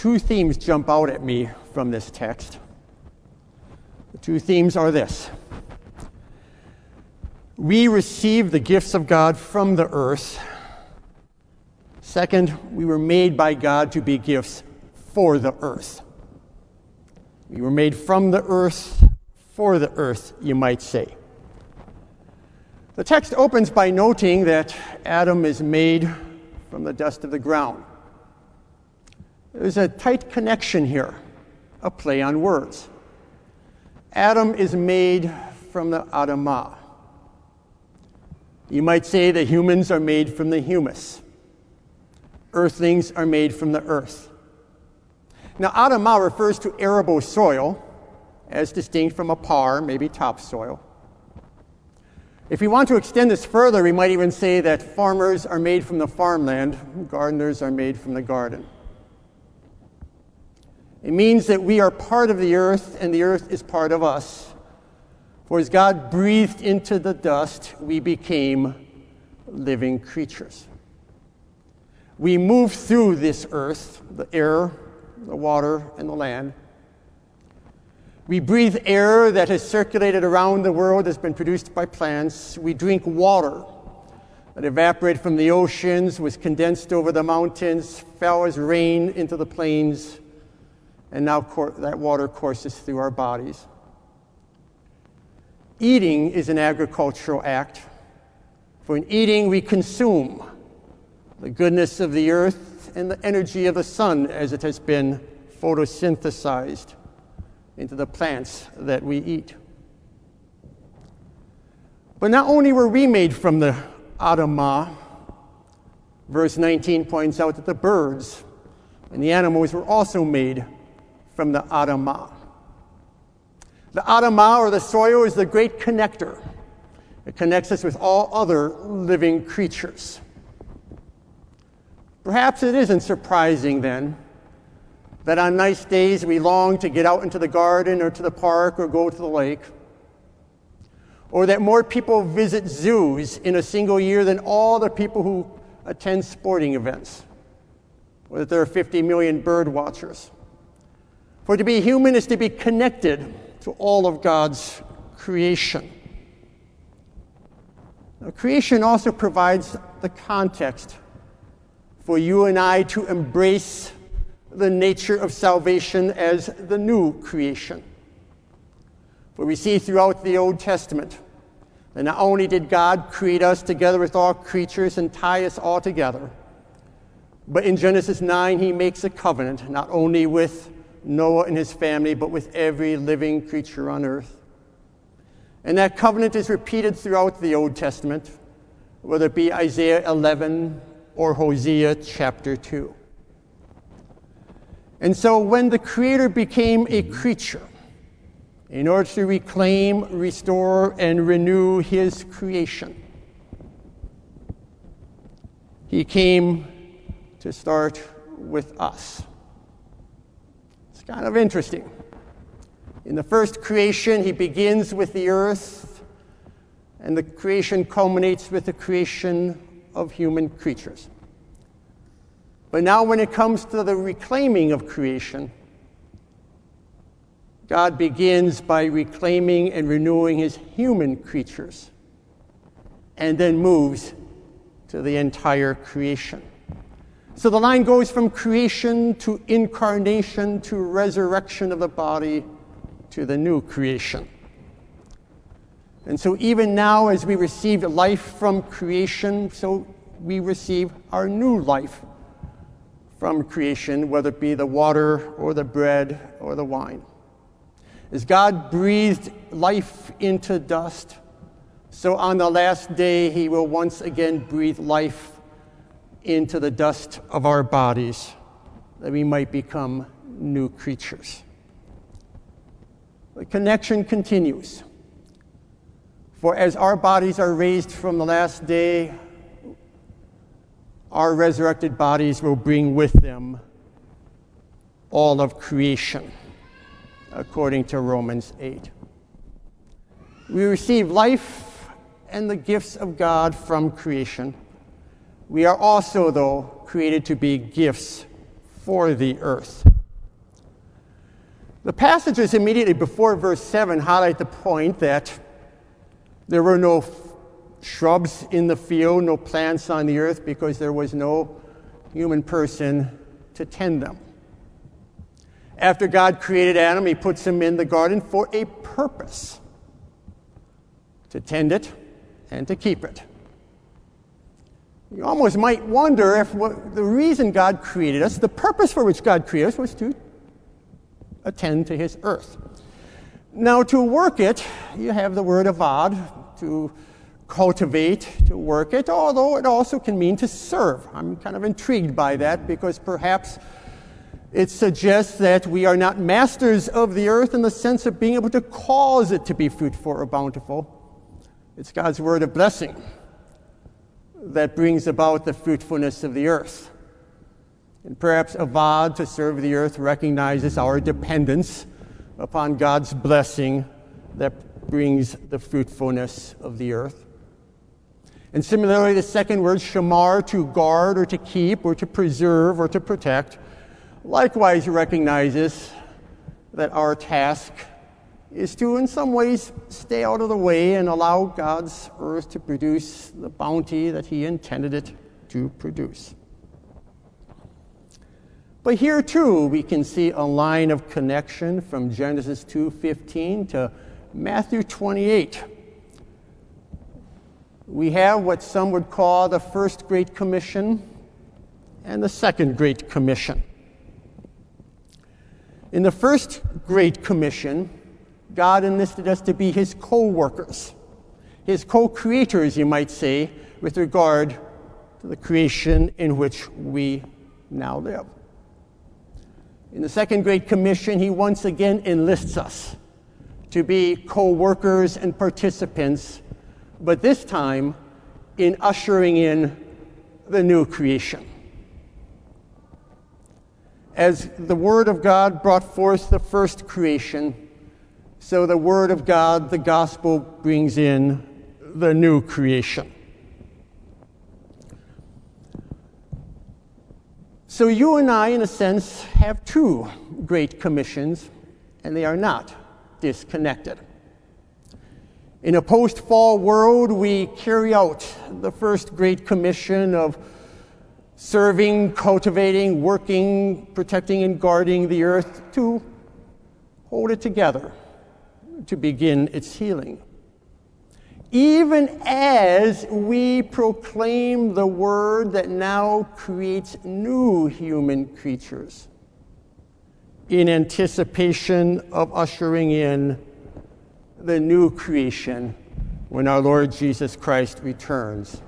two themes jump out at me from this text. The two themes are this we receive the gifts of God from the earth. Second, we were made by God to be gifts for the earth. We were made from the earth, for the earth, you might say. The text opens by noting that Adam is made from the dust of the ground. There's a tight connection here, a play on words. Adam is made from the Adamah. You might say that humans are made from the humus. Earthlings are made from the earth. Now, Adamah refers to arable soil, as distinct from aphar, maybe topsoil. If we want to extend this further, we might even say that farmers are made from the farmland, gardeners are made from the garden. It means that we are part of the earth and the earth is part of us. For as God breathed into the dust, we became living creatures. We move through this earth, the air, the water, and the land. We breathe air that has circulated around the world, has been produced by plants. We drink water that evaporated from the oceans, was condensed over the mountains, fell as rain into the plains and now that water courses through our bodies. Eating is an agricultural act. For in eating, we consume the goodness of the earth and the energy of the sun as it has been photosynthesized into the plants that we eat. But not only were we made from the Adamah, verse 19 points out that the birds and the animals were also made from the Adamah. The Adamah, or the soil, is the great connector. It connects us with all other living creatures. Perhaps it isn't surprising then that on nice days we long to get out into the garden or to the park or go to the lake, or that more people visit zoos in a single year than all the people who attend sporting events, or that there are 50 million bird watchers. For to be human is to be connected to all of God's creation. Now, creation also provides the context for you and I to embrace the nature of salvation as the new creation. For we see throughout the Old Testament that not only did God create us together with all creatures and tie us all together, but in Genesis 9, he makes a covenant not only with Noah and his family, but with every living creature on earth. And that covenant is repeated throughout the Old Testament, whether it be Isaiah 11 or Hosea chapter 2. And so when the Creator became a creature, in order to reclaim, restore, and renew His creation, He came to start with us kind of interesting. In the first creation, he begins with the earth, and the creation culminates with the creation of human creatures. But now, when it comes to the reclaiming of creation, God begins by reclaiming and renewing his human creatures and then moves to the entire creation. So the line goes from creation to incarnation to resurrection of the body to the new creation. And so, even now, as we receive life from creation, so we receive our new life from creation, whether it be the water or the bread or the wine. As God breathed life into dust, so on the last day, He will once again breathe life into the dust of our bodies that we might become new creatures. The connection continues. For as our bodies are raised from the last day, our resurrected bodies will bring with them all of creation, according to Romans 8. We receive life and the gifts of God from creation we are also, though, created to be gifts for the earth. The passages immediately before verse 7 highlight the point that there were no shrubs in the field, no plants on the earth, because there was no human person to tend them. After God created Adam, he puts him in the garden for a purpose to tend it and to keep it. You almost might wonder if what, the reason God created us, the purpose for which God created us, was to attend to his earth. Now, to work it, you have the word avad, to cultivate, to work it, although it also can mean to serve. I'm kind of intrigued by that because perhaps it suggests that we are not masters of the earth in the sense of being able to cause it to be fruitful or bountiful. It's God's word of blessing that brings about the fruitfulness of the earth. And perhaps Avad, to serve the earth, recognizes our dependence upon God's blessing that brings the fruitfulness of the earth. And similarly, the second word, shamar, to guard or to keep or to preserve or to protect, likewise recognizes that our task is to, in some ways, stay out of the way and allow God's earth to produce the bounty that He intended it to produce. But here too we can see a line of connection from Genesis 2:15 to Matthew 28. We have what some would call the first great commission and the second great commission. In the first great commission, God enlisted us to be his co-workers, his co-creators, you might say, with regard to the creation in which we now live. In the Second Great Commission, he once again enlists us to be co workers and participants, but this time in ushering in the new creation. As the Word of God brought forth the first creation, so the Word of God, the gospel, brings in the new creation. So you and I, in a sense, have two great commissions, and they are not disconnected. In a post fall world, we carry out the first great commission of serving, cultivating, working, protecting, and guarding the earth to hold it together, to begin its healing even as we proclaim the word that now creates new human creatures in anticipation of ushering in the new creation when our Lord Jesus Christ returns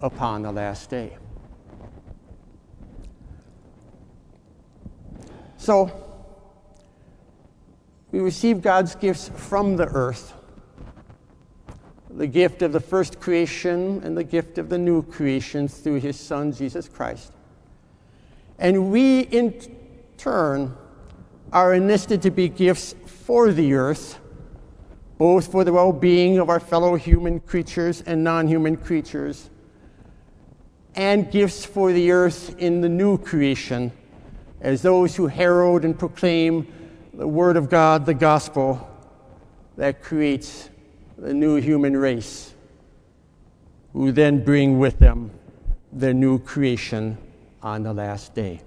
upon the last day. So, we receive God's gifts from the earth the gift of the first creation and the gift of the new creation through his Son, Jesus Christ. And we, in turn, are enlisted to be gifts for the earth, both for the well being of our fellow human creatures and non human creatures, and gifts for the earth in the new creation, as those who herald and proclaim the Word of God, the gospel that creates the new human race, who then bring with them the new creation on the last day.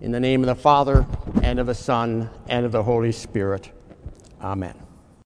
In the name of the Father, and of the Son, and of the Holy Spirit. Amen.